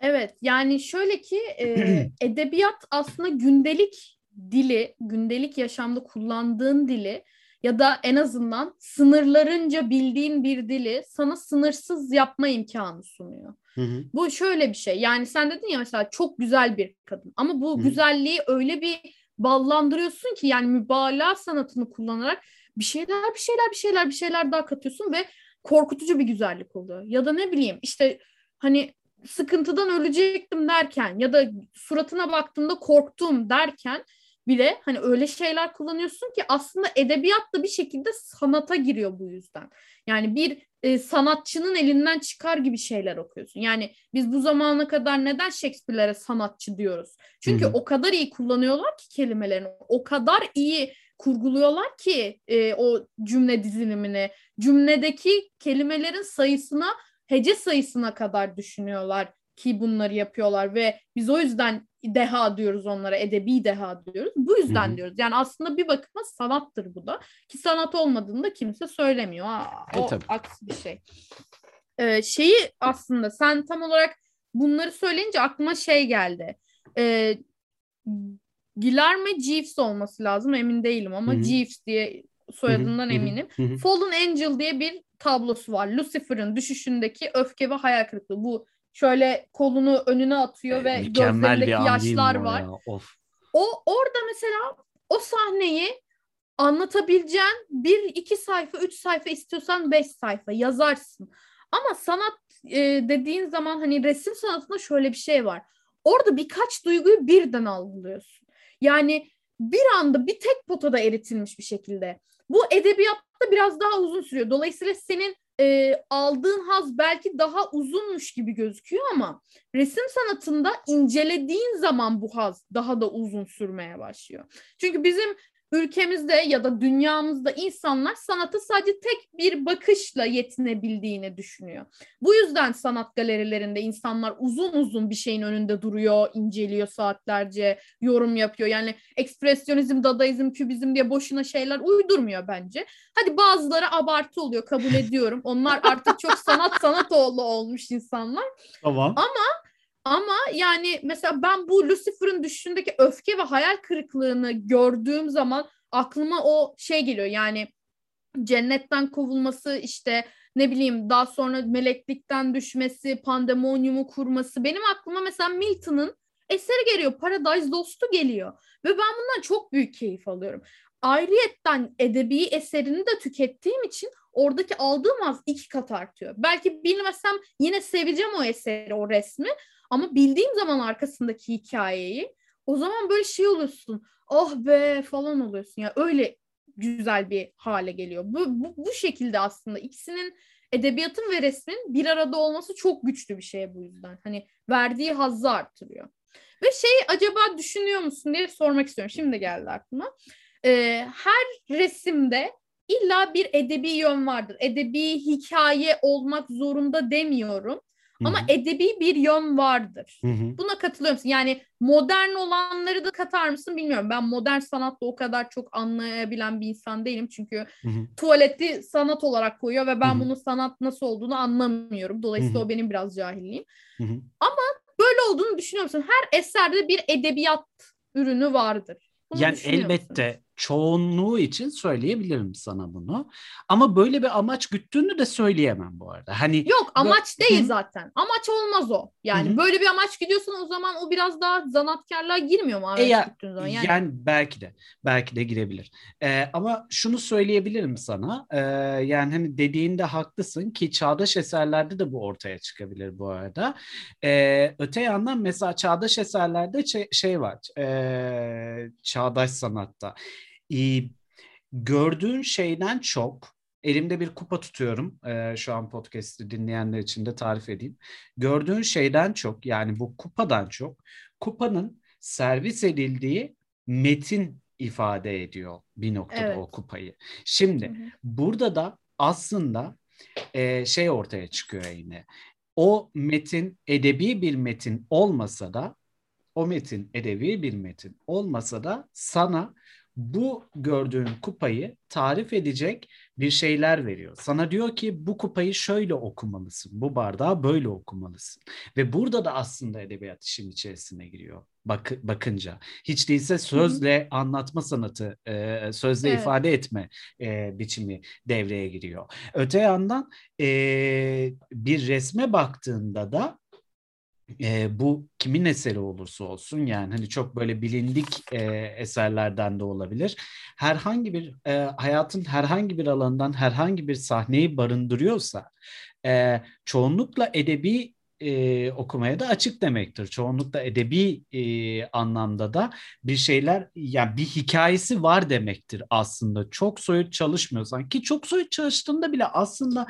Evet yani şöyle ki e, edebiyat aslında gündelik dili, gündelik yaşamda kullandığın dili ya da en azından sınırlarınca bildiğin bir dili sana sınırsız yapma imkanı sunuyor. Hı hı. Bu şöyle bir şey. Yani sen dedin ya mesela çok güzel bir kadın. Ama bu Hı. güzelliği öyle bir ballandırıyorsun ki yani mübalağa sanatını kullanarak bir şeyler bir şeyler bir şeyler bir şeyler daha katıyorsun ve korkutucu bir güzellik oluyor. Ya da ne bileyim işte hani sıkıntıdan ölecektim derken ya da suratına baktığımda korktum derken bile hani öyle şeyler kullanıyorsun ki aslında edebiyat da bir şekilde sanata giriyor bu yüzden. Yani bir e, sanatçının elinden çıkar gibi şeyler okuyorsun. Yani biz bu zamana kadar neden Shakespeare'lere sanatçı diyoruz? Çünkü Hı hı. o kadar iyi kullanıyorlar ki kelimelerini. O kadar iyi kurguluyorlar ki e, o cümle dizilimini. Cümledeki kelimelerin sayısına, hece sayısına kadar düşünüyorlar ki bunları yapıyorlar ve biz o yüzden deha diyoruz onlara, edebi deha diyoruz. Bu yüzden Hı hı. diyoruz. Yani aslında bir bakıma sanattır bu da. Ki sanat olmadığını da kimse söylemiyor. Ha, E, o tabii. aksi bir şey. Ee, şeyi aslında sen tam olarak bunları söyleyince aklıma şey geldi. Ee, Guillermo Jeeves olması lazım emin değilim ama Hı hı. Jeeves diye soyadından eminim. Fallen Angel diye bir tablosu var. Lucifer'ın düşüşündeki öfke ve hayal kırıklığı. Bu şöyle kolunu önüne atıyor ve E, Mükemmel gözlerindeki yaşlar var. ya? Of. O orada mesela o sahneyi anlatabileceğin bir iki sayfa, üç sayfa istiyorsan beş sayfa yazarsın. Ama sanat e, dediğin zaman hani resim sanatında şöyle bir şey var. Orada birkaç duyguyu birden algılıyorsun. Yani bir anda bir tek potada eritilmiş bir şekilde. Bu edebiyatta biraz daha uzun sürüyor. Dolayısıyla senin e, aldığın haz belki daha uzunmuş gibi gözüküyor ama resim sanatında incelediğin zaman bu haz daha da uzun sürmeye başlıyor. Çünkü bizim ülkemizde ya da dünyamızda insanlar sanata sadece tek bir bakışla yetinebildiğini düşünüyor. Bu yüzden sanat galerilerinde insanlar uzun uzun bir şeyin önünde duruyor, inceliyor saatlerce, yorum yapıyor. Yani ekspresyonizm, dadaizm, kübizm diye boşuna şeyler uydurmuyor bence. Hadi bazıları abartı oluyor kabul ediyorum. Onlar artık çok sanat sanat oğlu olmuş insanlar. Tamam. Ama ama yani mesela ben bu Lucifer'ın düşüşündeki öfke ve hayal kırıklığını gördüğüm zaman aklıma o şey geliyor. Yani cennetten kovulması işte ne bileyim daha sonra meleklikten düşmesi, pandemonyumu kurması. Benim aklıma mesela Milton'ın eseri geliyor. Paradise Lost'u geliyor. Ve ben bundan çok büyük keyif alıyorum. Ayrıyetten edebi eserini de tükettiğim için oradaki aldığım az iki kat artıyor. Belki bilmesem yine seveceğim o eseri, o resmi. Ama bildiğim zaman arkasındaki hikayeyi o zaman böyle şey oluyorsun. Oh be falan oluyorsun. Ya yani öyle güzel bir hale geliyor. Bu, bu, bu şekilde aslında ikisinin edebiyatın ve resmin bir arada olması çok güçlü bir şey bu yüzden. Hani verdiği hazzı artırıyor. Ve şey acaba düşünüyor musun diye sormak istiyorum. Şimdi geldi aklıma. Ee, her resimde illa bir edebi yön vardır. Edebi hikaye olmak zorunda demiyorum. Ama Hı-hı. edebi bir yön vardır. Hı-hı. Buna katılıyor musun? Yani modern olanları da katar mısın bilmiyorum. Ben modern sanatla o kadar çok anlayabilen bir insan değilim. Çünkü Hı-hı. tuvaleti sanat olarak koyuyor ve ben Hı-hı. bunun sanat nasıl olduğunu anlamıyorum. Dolayısıyla Hı-hı. o benim biraz cahilliğim. Hı-hı. Ama böyle olduğunu düşünüyor musun? Her eserde bir edebiyat ürünü vardır. Bunu yani elbette? Çoğunluğu için söyleyebilirim sana bunu. Ama böyle bir amaç güttüğünü de söyleyemem bu arada. Hani Yok amaç değil zaten. Amaç olmaz o. Yani Hı-hı. böyle bir amaç gidiyorsan o zaman o biraz daha zanatkarlığa girmiyor mu amaç e ya, zaman? Yani... yani belki de belki de girebilir. Ee, ama şunu söyleyebilirim sana. Ee, yani hani dediğinde haklısın ki çağdaş eserlerde de bu ortaya çıkabilir bu arada. Ee, öte yandan mesela çağdaş eserlerde şey, şey var. Ee, çağdaş sanatta e, gördüğün şeyden çok elimde bir kupa tutuyorum. E, şu an podcast'i dinleyenler için de tarif edeyim. Gördüğün şeyden çok yani bu kupadan çok kupanın servis edildiği metin ifade ediyor bir noktada evet. o kupayı. Şimdi hı hı. burada da aslında e, şey ortaya çıkıyor yine. O metin edebi bir metin olmasa da o metin edebi bir metin olmasa da sana bu gördüğün kupayı tarif edecek bir şeyler veriyor. Sana diyor ki bu kupayı şöyle okumalısın, bu bardağı böyle okumalısın. Ve burada da aslında edebiyat işin içerisine giriyor bak, bakınca. Hiç değilse sözle Hı-hı. anlatma sanatı, e, sözle evet. ifade etme e, biçimi devreye giriyor. Öte yandan e, bir resme baktığında da e, bu kimin eseri olursa olsun yani hani çok böyle bilindik e, eserlerden de olabilir. Herhangi bir e, hayatın herhangi bir alanından herhangi bir sahneyi barındırıyorsa e, çoğunlukla edebi e, okumaya da açık demektir. Çoğunlukla edebi e, anlamda da bir şeyler yani bir hikayesi var demektir aslında. Çok soyut çalışmıyorsan ki çok soyut çalıştığında bile aslında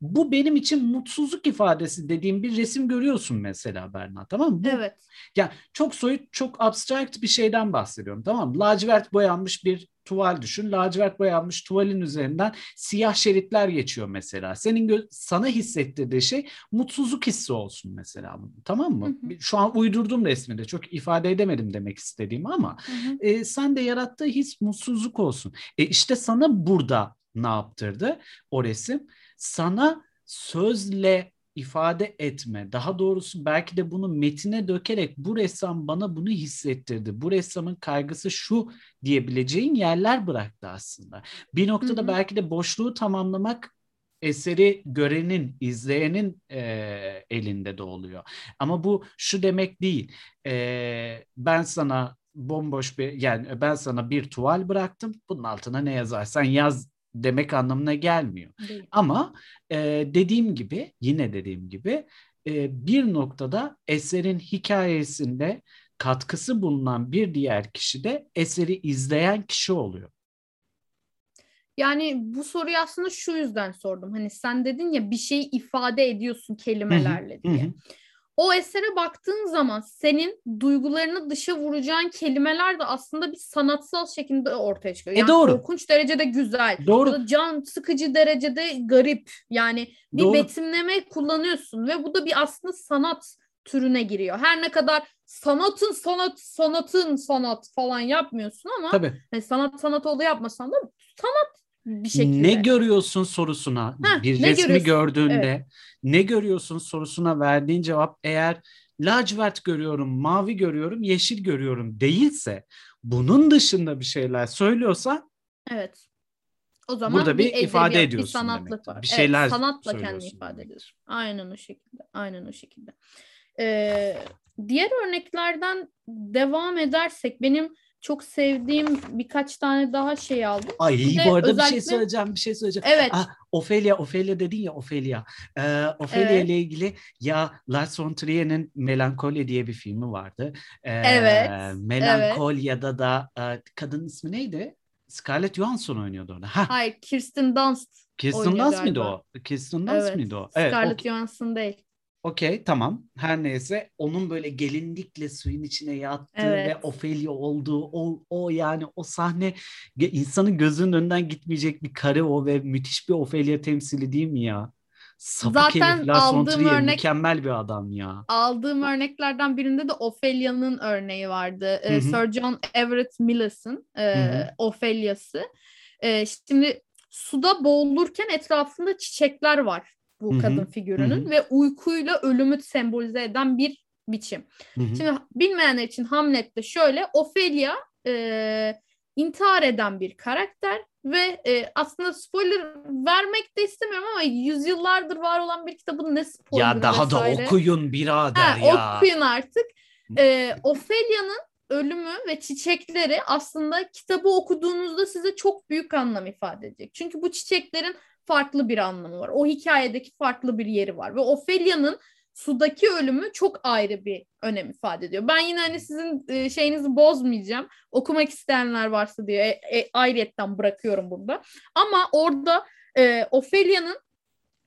bu benim için mutsuzluk ifadesi dediğim bir resim görüyorsun mesela Berna tamam mı? Bu, evet. Yani çok soyut, çok abstract bir şeyden bahsediyorum tamam mı? Lacivert boyanmış bir tuval düşün. Lacivert boyanmış tuvalin üzerinden siyah şeritler geçiyor mesela. Senin gö- sana hissettirdiği şey mutsuzluk hissi olsun mesela. Tamam mı? Hı hı. Şu an uydurdum resminde. Çok ifade edemedim demek istediğim ama hı hı. E, sen de yarattığı his mutsuzluk olsun. E işte sana burada ne yaptırdı o resim? Sana sözle ifade etme. Daha doğrusu belki de bunu metine dökerek bu ressam bana bunu hissettirdi. Bu ressamın kaygısı şu diyebileceğin yerler bıraktı aslında. Bir noktada hı hı. belki de boşluğu tamamlamak eseri görenin, izleyenin e, elinde de oluyor. Ama bu şu demek değil. E, ben sana bomboş bir yani ben sana bir tuval bıraktım. Bunun altına ne yazarsan yaz demek anlamına gelmiyor. Değil. Ama e, dediğim gibi yine dediğim gibi e, bir noktada eserin hikayesinde katkısı bulunan bir diğer kişi de eseri izleyen kişi oluyor. Yani bu soruyu aslında şu yüzden sordum. Hani sen dedin ya bir şeyi ifade ediyorsun kelimelerle hı, diye. hı. O esere baktığın zaman senin duygularını dışa vuracağın kelimeler de aslında bir sanatsal şekilde ortaya çıkıyor. E Yani doğru. korkunç derecede güzel. Doğru. Can sıkıcı derecede garip. Yani bir Doğru. betimleme kullanıyorsun ve bu da bir aslında sanat türüne giriyor. Her ne kadar sanatın sanat sanatın sanat falan yapmıyorsun ama Tabii. hani sanat sanat olduğu yapmasan da sanat bir şekilde. Ne görüyorsun sorusuna Heh, bir resmi görüyorsun? gördüğünde ne görüyorsun sorusuna verdiğin cevap eğer lacivert görüyorum, mavi görüyorum, yeşil görüyorum değilse bunun dışında bir şeyler söylüyorsa Evet. O zaman Burada bir edebiyat, ifade ediyorsun Bir sanatlık demektir. var. Bir şeyler evet, sanatla kendini ifade ediyorsun. Aynen o şekilde. Aynen o şekilde. Ee, diğer örneklerden devam edersek benim çok sevdiğim birkaç tane daha şey aldım. Ay de bu arada bir şey özellikle- söyleyeceğim, bir şey söyleyeceğim. Evet. Ah, Ophelia, Ophelia dedin ya Ophelia. Ee, Ophelia Evet. ile ilgili ya Lars von Trier'in Melancholia diye bir filmi vardı. Ee, Evet, Melankolia'da da e, kadın ismi neydi? Scarlett Johansson oynuyordu orada. Ha, Hayır, Kirsten Dunst. Kirsten Dunst mıydı o? Kirsten Dunst Evet. mıydı o? Evet, Scarlett okey. Johansson değil. Okey tamam her neyse onun böyle gelinlikle suyun içine yattığı Evet. ve Ophelia olduğu o, o yani o sahne insanın gözünün önünden gitmeyecek bir kare o ve müthiş bir Ophelia temsili değil mi ya? Sapık Zaten herif aldığım Trier örnek- mükemmel bir adam ya. Aldığım örneklerden birinde de Ophelia'nın örneği vardı. Ee, Hı hı. Sir John Everett Millis'in e, hı. Ophelia'sı. E, şimdi suda boğulurken etrafında çiçekler var bu Hı hı. kadın figürünün Hı hı. ve uykuyla ölümü sembolize eden bir biçim. Hı hı. Şimdi bilmeyenler için Hamlet'te şöyle Ophelia e, intihar eden bir karakter ve e, aslında spoiler vermek de istemiyorum ama yüzyıllardır var olan bir kitabın ne spoiler Ya daha da vesaire. okuyun birader Ha, ya. okuyun artık. Ee, Ophelia'nın ölümü ve çiçekleri aslında kitabı okuduğunuzda size çok büyük anlam ifade edecek. Çünkü bu çiçeklerin farklı bir anlamı var. O hikayedeki farklı bir yeri var. Ve Ophelia'nın sudaki ölümü çok ayrı bir önem ifade ediyor. Ben yine hani sizin e, şeyinizi bozmayacağım. Okumak isteyenler varsa diye e, e, ayrıyetten bırakıyorum burada. Ama orada e, Ophelia'nın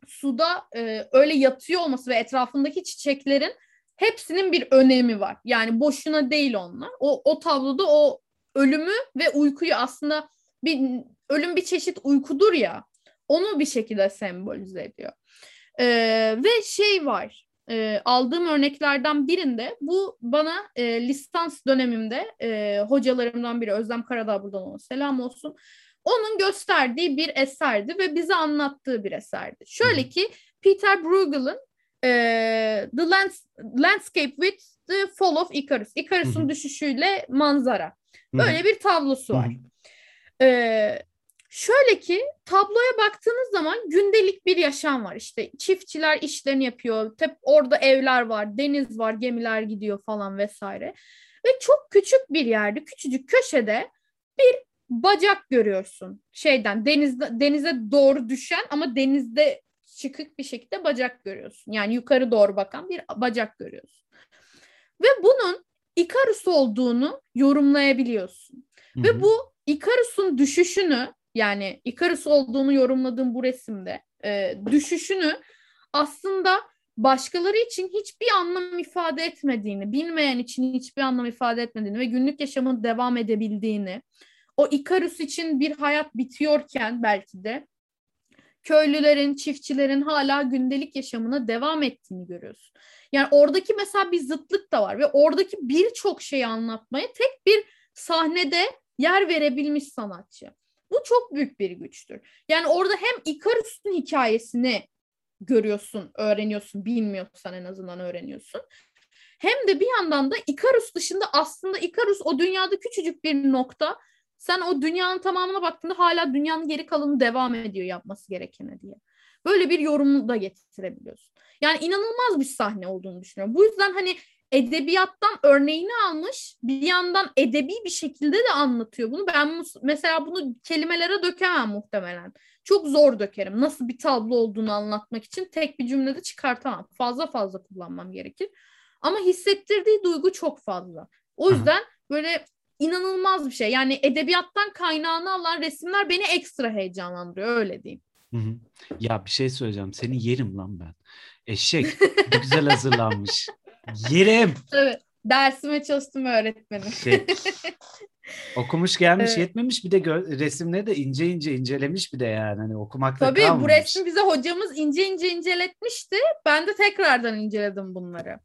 suda e, öyle yatıyor olması ve etrafındaki çiçeklerin hepsinin bir önemi var. Yani boşuna değil onlar. O, o tabloda o ölümü ve uykuyu aslında bir ölüm bir çeşit uykudur ya. Onu bir şekilde sembolize ediyor. E, ve şey var. e, aldığım örneklerden birinde bu bana e, lisans dönemimde e, hocalarımdan biri Özlem Karadağ buradan ona selam olsun. Onun gösterdiği bir eserdi ve bize anlattığı bir eserdi. Şöyle ki Peter Bruegel'ın e, The Lands- Landscape with the Fall of Icarus. Icarus'un düşüşüyle manzara. Böyle bir tablosu var. Ee, şöyle ki tabloya baktığınız zaman gündelik bir yaşam var. İşte çiftçiler işlerini yapıyor. Tep orada evler var, deniz var, gemiler gidiyor falan vesaire. Ve çok küçük bir yerde, küçücük köşede bir bacak görüyorsun. Şeyden denizde denize doğru düşen ama denizde çıkık bir şekilde bacak görüyorsun. Yani yukarı doğru bakan bir bacak görüyorsun. Ve bunun Ikarus olduğunu yorumlayabiliyorsun. Hı Ve bu Ikarus'un düşüşünü yani Ikarus olduğunu yorumladığım bu resimde e, düşüşünü aslında başkaları için hiçbir anlam ifade etmediğini, bilmeyen için hiçbir anlam ifade etmediğini ve günlük yaşamın devam edebildiğini, o Ikarus için bir hayat bitiyorken belki de köylülerin, çiftçilerin hala gündelik yaşamına devam ettiğini görüyorsun. Yani oradaki mesela bir zıtlık da var ve oradaki birçok şeyi anlatmaya tek bir sahnede yer verebilmiş sanatçı. Bu çok büyük bir güçtür. Yani orada hem Ikarus'un hikayesini görüyorsun, öğreniyorsun, bilmiyorsan en azından öğreniyorsun. Hem de bir yandan da Ikarus dışında aslında Ikarus o dünyada küçücük bir nokta. Sen o dünyanın tamamına baktığında hala dünyanın geri kalanı devam ediyor yapması gerekene diye. Böyle bir yorum da getirebiliyorsun. Yani inanılmaz bir sahne olduğunu düşünüyorum. Bu yüzden hani edebiyattan örneğini almış bir yandan edebi bir şekilde de anlatıyor bunu. Ben mesela bunu kelimelere dökemem muhtemelen. Çok zor dökerim. Nasıl bir tablo olduğunu anlatmak için tek bir cümlede çıkartamam. Fazla fazla kullanmam gerekir. Ama hissettirdiği duygu çok fazla. O yüzden böyle inanılmaz bir şey. Yani edebiyattan kaynağını alan resimler beni ekstra heyecanlandırıyor öyle diyeyim. Hı hı. Ya bir şey söyleyeceğim. Seni yerim lan ben. Eşek. Güzel hazırlanmış. Yerim. Evet. Dersime çalıştım öğretmenim. Şey, okumuş gelmiş Evet. yetmemiş bir de gö- resimleri de ince ince incelemiş bir de yani hani okumakta Tabii kalmamış. bu resmi bize hocamız ince ince inceletmişti. Ben de tekrardan inceledim bunları.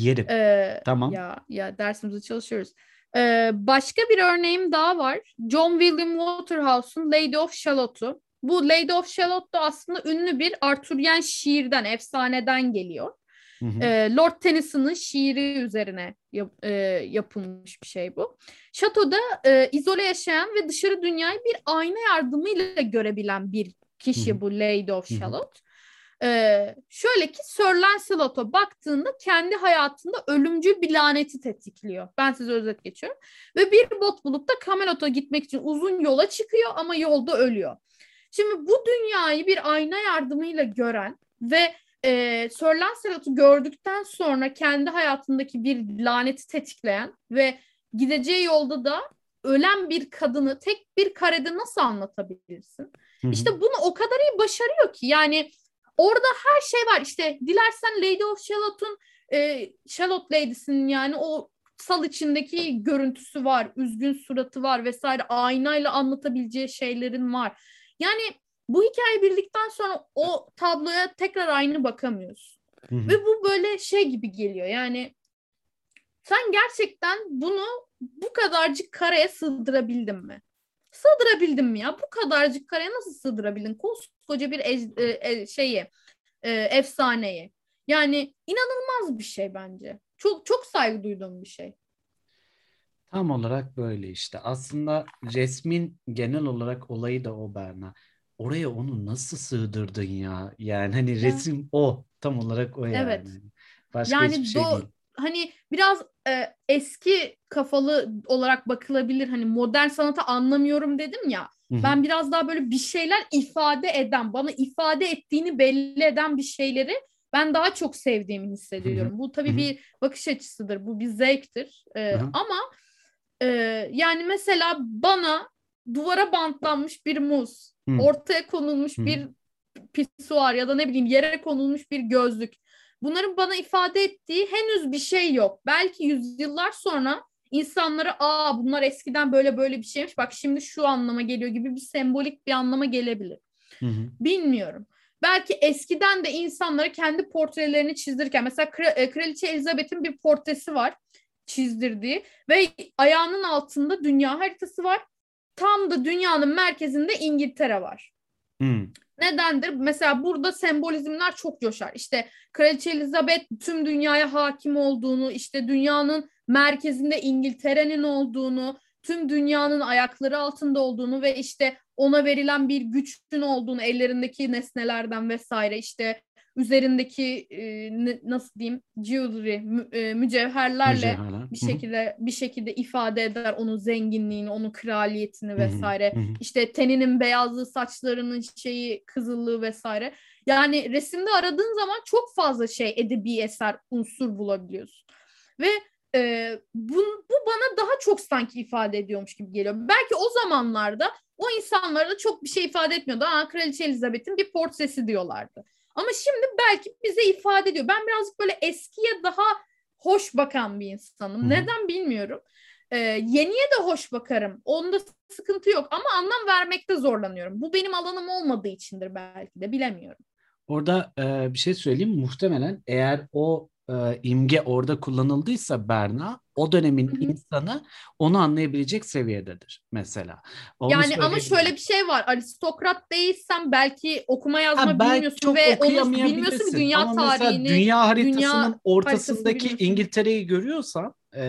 Yerim. Ee, Tamam. Ya ya dersimize çalışıyoruz. Ee, başka bir örneğim daha var. John William Waterhouse'un Lady of Shalott'u. Bu Lady of Shalott da aslında ünlü bir Arthurian şiirden, efsaneden geliyor. Hı hı. Ee, Lord Tennyson'ın şiiri üzerine yap- e, yapılmış bir şey bu. Şatoda e, izole yaşayan ve dışarı dünyayı bir ayna yardımıyla görebilen bir kişi Hı hı. bu Lady of. Shalott. Ee, şöyle ki Sir Lancelot'a baktığında kendi hayatında ölümcül bir laneti tetikliyor. Ben size özet geçiyorum. Ve bir bot bulup da Camelot'a gitmek için uzun yola çıkıyor ama yolda ölüyor. Şimdi bu dünyayı bir ayna yardımıyla gören ve e, Sir Lancelot'u gördükten sonra kendi hayatındaki bir laneti tetikleyen ve gideceği yolda da ölen bir kadını tek bir karede nasıl anlatabilirsin? Hı hı. İşte bunu o kadar iyi başarıyor ki yani orada her şey var. İşte dilersen Lady of Shalot'un e, Shalot Lady'sinin yani o sal içindeki görüntüsü var, üzgün suratı var vesaire aynayla anlatabileceği şeylerin var. Yani bu hikaye bildikten sonra o tabloya tekrar aynı bakamıyorsun. Hı hı. Ve bu böyle şey gibi geliyor. Yani sen gerçekten bunu bu kadarcık kareye sığdırabildin mi? Sığdırabildin mi ya? Bu kadarcık kareye nasıl sığdırabildin? Koskoca bir ec- e, e, şeyi, e, efsaneyi. Yani inanılmaz bir şey bence. Çok çok saygı duyduğum bir şey. Tam olarak böyle işte. Aslında resmin genel olarak olayı da o Berna. Oraya onu nasıl sığdırdın ya? Yani hani Ya. resim o. Tam olarak o yani. Evet. Başka Yani hiçbir şey do- değil. hani biraz e, eski kafalı olarak bakılabilir. Hani modern sanatı anlamıyorum dedim ya. Hı hı. Ben biraz daha böyle bir şeyler ifade eden, bana ifade ettiğini belli eden bir şeyleri ben daha çok sevdiğimi hissediyorum. Bu tabii Hı hı. bir bakış açısıdır, bu bir zevktir. Hı. ama e, yani mesela bana duvara bantlanmış bir muz, Hı. ortaya konulmuş Hı bir pisuar ya da ne bileyim yere konulmuş bir gözlük. Bunların bana ifade ettiği henüz bir şey yok. Belki yüzyıllar sonra insanlara aa bunlar eskiden böyle böyle bir şeymiş bak şimdi şu anlama geliyor gibi bir sembolik bir anlama gelebilir. Hı hı. Bilmiyorum. Belki eskiden de insanlara kendi portrelerini çizdirirken mesela e, Kraliçe Elizabeth'in bir portresi var çizdirdiği ve ayağının altında dünya haritası var. Tam da dünyanın merkezinde İngiltere var. Hı. Nedendir? Mesela burada sembolizmler çok coşar. İşte Kraliçe Elizabeth tüm dünyaya hakim olduğunu, işte dünyanın merkezinde İngiltere'nin olduğunu, tüm dünyanın ayakları altında olduğunu ve işte ona verilen bir güçün olduğunu ellerindeki nesnelerden vesaire işte üzerindeki e, nasıl diyeyim jewelry mü- e, mücevherlerle Mücevherler. bir şekilde bir şekilde ifade eder onun zenginliğini, onun kraliyetini vesaire. hı hı. İşte teninin beyazlığı, saçlarının şeyi, kızıllığı vesaire. Yani resimde aradığın zaman çok fazla şey edebi eser unsur bulabiliyorsun. Ve e, bu, bu bana daha çok sanki ifade ediyormuş gibi geliyor. Belki o zamanlarda o insanlara da çok bir şey ifade etmiyordu. Aa, Kraliçe Elizabeth'in bir portresi diyorlardı. Ama şimdi belki bize ifade ediyor. Ben birazcık böyle eskiye daha hoş bakan bir insanım. Hı. Neden bilmiyorum. Ee, yeniye de hoş bakarım. Onda sıkıntı yok ama anlam vermekte zorlanıyorum. Bu benim alanım olmadığı içindir belki de bilemiyorum. Orada e, bir şey söyleyeyim. Muhtemelen eğer o e, imge orada kullanıldıysa Berna, o dönemin Hı hı. insanı onu anlayabilecek seviyededir mesela. Onu yani ama şöyle bir şey var. Aristokrat değilsen belki okuma yazma Ha, belki bilmiyorsun ve onu bilmiyorsun dünya Ama tarihini. dünya haritasının dünya ortasındaki İngiltere'yi görüyorsan e,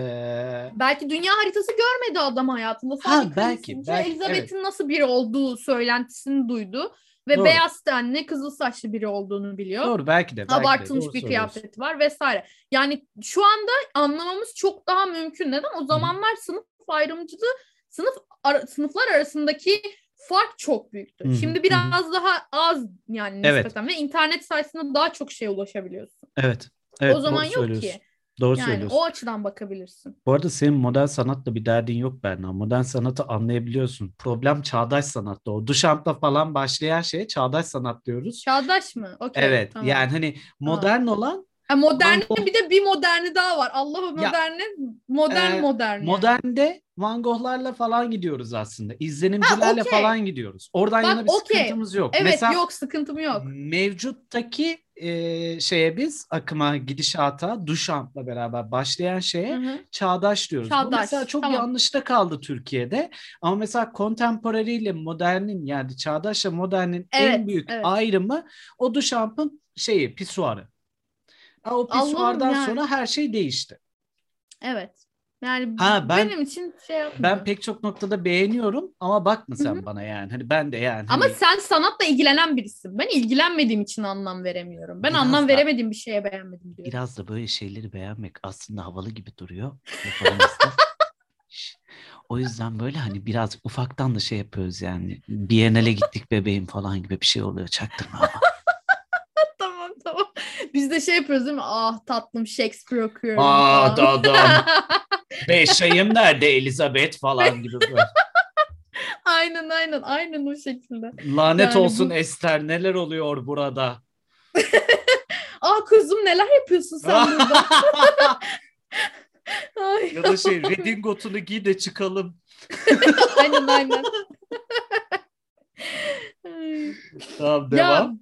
Belki dünya haritası görmedi adam hayatında. Ha, Sadece belki, kraliçe belki, Elizabeth'in nasıl biri olduğu söylentisini duydu. Ve Doğru. beyaz tenli, kızıl saçlı biri olduğunu biliyor. doğru belki de belki de, Abartılmış doğru bir kıyafeti var vesaire. Yani şu anda anlamamız çok daha mümkün. Neden? O zamanlar sınıf ayrımcılığı, sınıf ara- sınıflar arasındaki fark çok büyüktü. Hı hı, Şimdi hı biraz daha az yani Evet. nispeten ve internet sayesinde daha çok şeye ulaşabiliyorsun. Evet. Evet, o zaman yok ki. Doğru Yani söylüyorsun. o açıdan bakabilirsin. Bu arada senin modern sanatla bir derdin yok Berna. Modern sanatı anlayabiliyorsun. Problem çağdaş sanatta. O Duchamp'la falan başlayan şeye çağdaş sanat diyoruz. Çağdaş mı? Okey. Evet. tamam. Yani hani modern olan Ha, moderni Van Gogh- bir de bir moderni daha var. Allah'ım Ya, moderni, modern e, modern. yani. modernde Van Gogh'larla falan gidiyoruz aslında. İzlenimcilerle Ha, okey. falan gidiyoruz. Oradan Bak, yana bir okey. sıkıntımız yok. Evet Mesela yok sıkıntım yok. mevcuttaki e, şeye biz akıma gidişata Duchamp'la beraber başlayan şeye Hı hı. çağdaş diyoruz. Bu Çağdaş, mesela çok tamam. yanlışta kaldı Türkiye'de. Ama mesela contemporary ile modernin yani çağdaşla modernin en Evet, büyük evet. ayrımı o Duchamp'ın şeyi pisuarı. O pisuardan yani. sonra her şey değişti. Evet. Yani Ha, ben- benim için şey yapmıyor. Ben pek çok noktada beğeniyorum ama bakma sen Hı hı. bana yani. Hani ben de yani. Ama hani- sen sanatla ilgilenen birisin. Ben ilgilenmediğim için anlam veremiyorum. Ben Biraz anlam da- veremediğim bir şeye beğenmedim diyorum. Biraz da böyle şeyleri beğenmek aslında havalı gibi duruyor. O yüzden böyle hani biraz ufaktan da şey yapıyoruz yani. Biennale gittik bebeğim falan gibi bir şey oluyor çaktırma ama. tamam tamam. Biz de şey yapıyoruz değil mi? Ah tatlım Shakespeare okuyorum Aa falan. dadam. Beş ayım nerede Elizabeth falan gibi böyle. aynen aynen aynen o şekilde. Lanet Yani olsun bu- Ester neler oluyor burada? Ah kuzum neler yapıyorsun sen burada? Ay, ya da şey redingotunu giy de çıkalım. aynen aynen. Ay. Tamam Ya devam.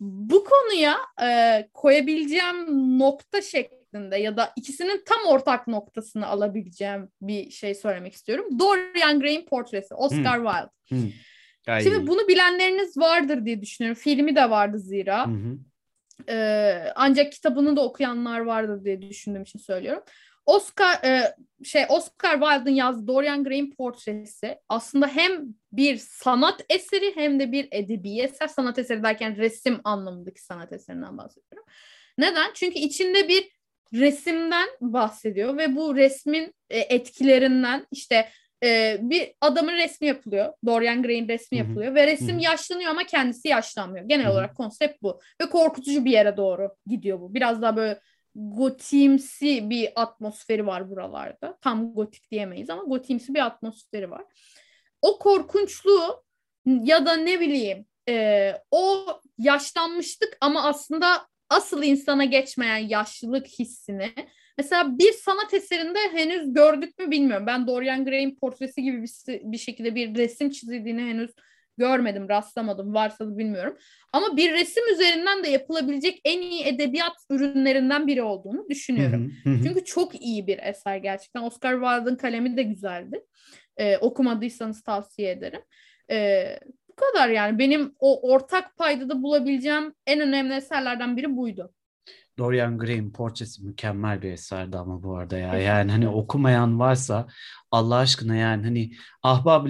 bu konuya e, koyabileceğim nokta şeklinde ya da ikisinin tam ortak noktasını alabileceğim bir şey söylemek istiyorum. Dorian Gray'in portresi, Oscar Wilde. Hı. Ay. Şimdi bunu bilenleriniz vardır diye düşünüyorum. Filmi de vardı zira. Hı hı. Ee, ancak kitabını da okuyanlar vardır diye düşündüğüm için söylüyorum. Oscar e, şey Oscar Wilde'ın yazdığı Dorian Gray'in portresi aslında hem bir sanat eseri hem de bir edebi eser. Sanat eseri derken resim anlamındaki sanat eserinden bahsediyorum. Neden? Çünkü içinde bir resimden bahsediyor ve bu resmin e, etkilerinden işte e, bir adamın resmi yapılıyor. Dorian Gray'in resmi Hı hı. yapılıyor ve resim Hı hı. yaşlanıyor ama kendisi yaşlanmıyor. Genel Hı hı. olarak konsept bu ve korkutucu bir yere doğru gidiyor bu. Biraz daha böyle gotimsi bir atmosferi var buralarda. Tam gotik diyemeyiz ama gotimsi bir atmosferi var. O korkunçluğu ya da ne bileyim e, o yaşlanmışlık ama aslında asıl insana geçmeyen yaşlılık hissini mesela bir sanat eserinde henüz gördük mü bilmiyorum. Ben Dorian Gray'in portresi gibi bir, bir şekilde bir resim çizildiğini henüz görmedim, rastlamadım. Varsa da bilmiyorum. Ama bir resim üzerinden de yapılabilecek en iyi edebiyat ürünlerinden biri olduğunu düşünüyorum. Hı hı, hı hı. Çünkü çok iyi bir eser gerçekten. Oscar Wilde'ın kalemi de güzeldi. Ee, okumadıysanız tavsiye ederim. Ee, kadar yani. Benim o ortak paydada bulabileceğim en önemli eserlerden biri buydu. Dorian Gray'in portresi mükemmel bir eserdi ama bu arada ya. Yani hani okumayan varsa Allah aşkına yani hani ahbab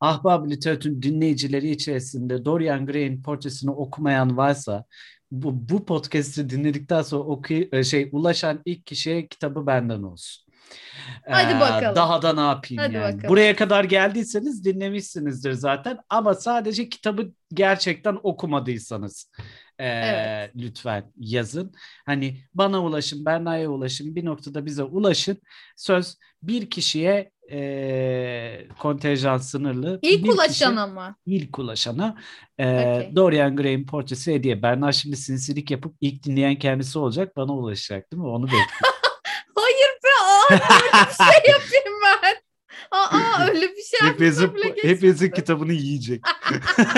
ahbab literatürün dinleyicileri içerisinde Dorian Gray'in portresini okumayan varsa bu, bu podcast'i dinledikten sonra oku şey ulaşan ilk kişiye kitabı benden olsun. Hadi Ee, bakalım. Daha da ne yapayım Hadi yani. bakalım. Buraya kadar geldiyseniz dinlemişsinizdir zaten ama sadece kitabı gerçekten okumadıysanız ee, Evet. lütfen yazın. Hani bana ulaşın, Berna'ya ulaşın, bir noktada bize ulaşın. Söz bir kişiye ee, kontenjan sınırlı. İlk bir ulaşan kişi- ama. ilk ulaşana e, Okey. Dorian Gray'in portresi hediye. Berna şimdi sinsilik yapıp ilk dinleyen kendisi olacak. Bana ulaşacak değil mi? Onu bekliyorum. Öyle bir şey yapayım ben. Aa öyle bir şey hepinizin, hepinizin kitabını yiyecek.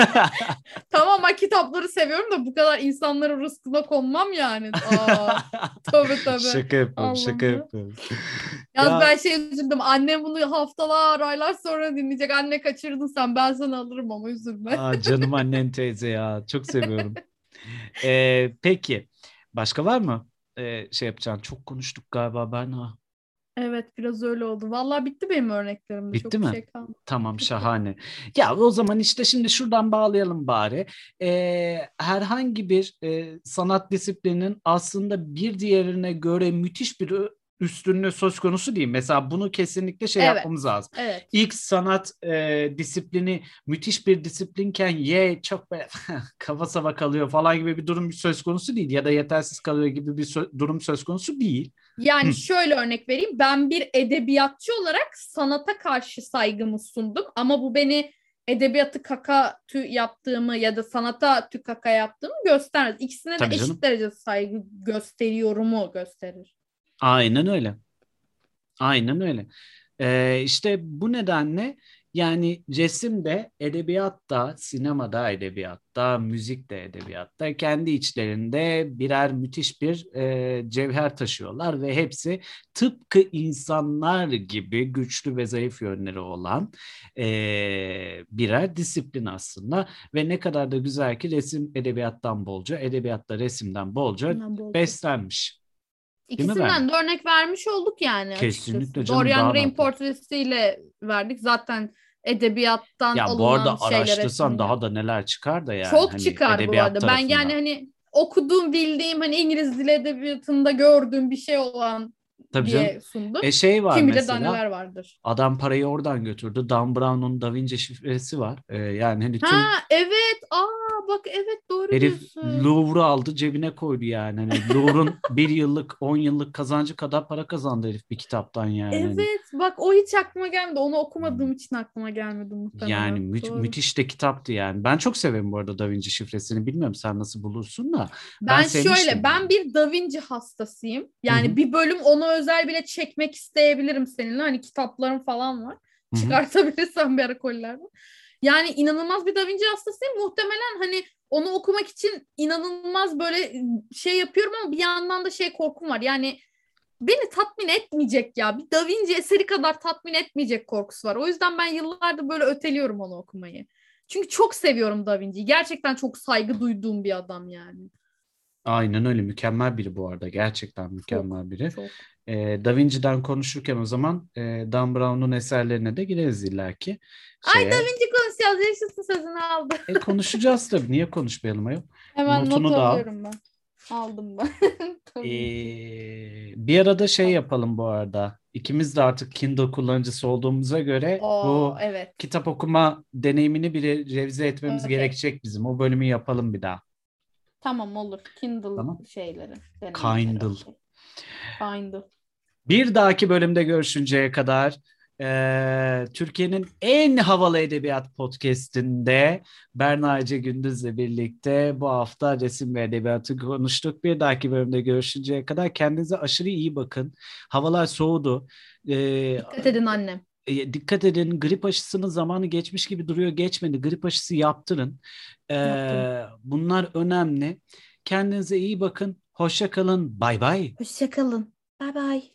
Tamam ben kitapları seviyorum da bu kadar insanların rızkına konmam yani. Aa, tabii tabii. şaka yapıyorum, Allah'ım şaka ya. yapıyorum. Yalnız Ya- ben şey üzüldüm. Annem bunu haftalar, aylar sonra dinleyecek. Anne kaçırdın sen. Ben sana alırım ama üzülme. Aa, canım annen teyze ya. Çok seviyorum. Ee, peki. Başka var mı? Ee, şey yapacağım. Çok konuştuk galiba Berna. Evet biraz öyle oldu. Vallahi bitti benim örneklerim. de. Bitti Çok mi? şey kalmadı. Tamam şahane. Ya o zaman işte şimdi şuradan bağlayalım bari. Ee, herhangi bir e, sanat disiplininin aslında bir diğerine göre müthiş bir üstünlüğü söz konusu değil. Mesela bunu kesinlikle şey Evet. yapmamız lazım. Evet. İlk sanat e, disiplini müthiş bir disiplinken ye çok böyle kafa sava kalıyor falan gibi bir durum söz konusu değil. Ya da yetersiz kalıyor gibi bir sö- durum söz konusu değil. Yani Hı. şöyle örnek vereyim. Ben bir edebiyatçı olarak sanata karşı saygımı sundum ama bu beni edebiyatı kaka tü yaptığımı ya da sanata tü kaka yaptığımı göstermez. İkisine de Tabii eşit canım. derecede saygı gösteriyorumu gösterir. Aynen öyle. Aynen öyle. Ee, işte bu nedenle yani resim de edebiyatta, sinemada edebiyatta, müzik de edebiyatta kendi içlerinde birer müthiş bir e, cevher taşıyorlar ve hepsi tıpkı insanlar gibi güçlü ve zayıf yönleri olan e, birer disiplin aslında ve ne kadar da güzel ki resim edebiyattan bolca, edebiyatta resimden bolca Bundan bol- beslenmiş. mi İkisinden de örnek vermiş olduk yani Kesinlikle açıkçası. canım, Dorian Gray'in portresiyle verdik. Zaten edebiyattan Ya bu alınan arada şeyler araştırsan hepsinde. daha da neler çıkar da yani. Çok hani çıkar bu arada. Ben tarafından. yani hani okuduğum, bildiğim hani İngiliz dili edebiyatında gördüğüm bir şey olan Tabii diye canım. sundum. E şey var Kim bilir mesela. neler vardır. Adam parayı oradan götürdü. Dan Brown'un Da Vinci şifresi var. Ee, yani hani tüm Ha evet. Aa bak evet doğru herif diyorsun. Louvre'u aldı cebine koydu yani. Hani Louvre'un bir yıllık, on yıllık kazancı kadar para kazandı herif bir kitaptan yani. Hani Evet bak o hiç aklıma gelmedi. Onu okumadığım için aklıma gelmedi muhtemelen. Yani mü- Doğru. müthiş de kitaptı yani. Ben çok severim bu arada Da Vinci şifresini. Bilmiyorum sen nasıl bulursun da. Ben, Ben şöyle ben bir Da Vinci hastasıyım. Yani Hı hı. bir bölüm ona özel bile çekmek isteyebilirim seninle. Hani kitaplarım falan var. Çıkartabilirsem bir ara kolilerden. Yani inanılmaz bir Da Vinci hastasıyım. Muhtemelen hani onu okumak için inanılmaz böyle şey yapıyorum ama bir yandan da şey korkum var. Yani beni tatmin etmeyecek ya. Bir Da Vinci eseri kadar tatmin etmeyecek korkusu var. O yüzden ben yıllardır böyle öteliyorum onu okumayı. Çünkü çok seviyorum Da Vinci'yi. Gerçekten çok saygı duyduğum bir adam yani. Aynen öyle. Mükemmel biri bu arada. Gerçekten mükemmel biri. Çok. E, Da Vinci'den konuşurken o zaman e, Dan Brown'un eserlerine de gireriz illaki. Ay Şeye. Da Vinci konuşacağız. Yaşasın sözünü aldı. E, konuşacağız tabii. Niye konuşmayalım ayol? Hemen Notunu not da al. alıyorum ben. Aldım ben. Ee, bir arada şey yapalım bu arada. İkimiz de artık Kindle kullanıcısı olduğumuza göre Oo, bu evet. kitap okuma deneyimini bir revize etmemiz Okey. gerekecek bizim. O bölümü yapalım bir daha. Tamam olur. Kindle Tamam. şeyleri. Kindle. Kindle. Bir dahaki bölümde görüşünceye kadar Türkiye'nin en havalı edebiyat podcastinde Berna Ece Gündüz'le birlikte bu hafta resim ve edebiyatı konuştuk. Bir dahaki bölümde görüşünceye kadar kendinize aşırı iyi bakın. Havalar soğudu. Dikkat edin annem. e, dikkat edin grip aşısının zamanı geçmiş gibi duruyor geçmedi. Grip aşısı yaptırın. Ee, Yaptım. bunlar önemli. Kendinize iyi bakın. Hoşça kalın. Bay bay. Hoşçakalın. Bye bye.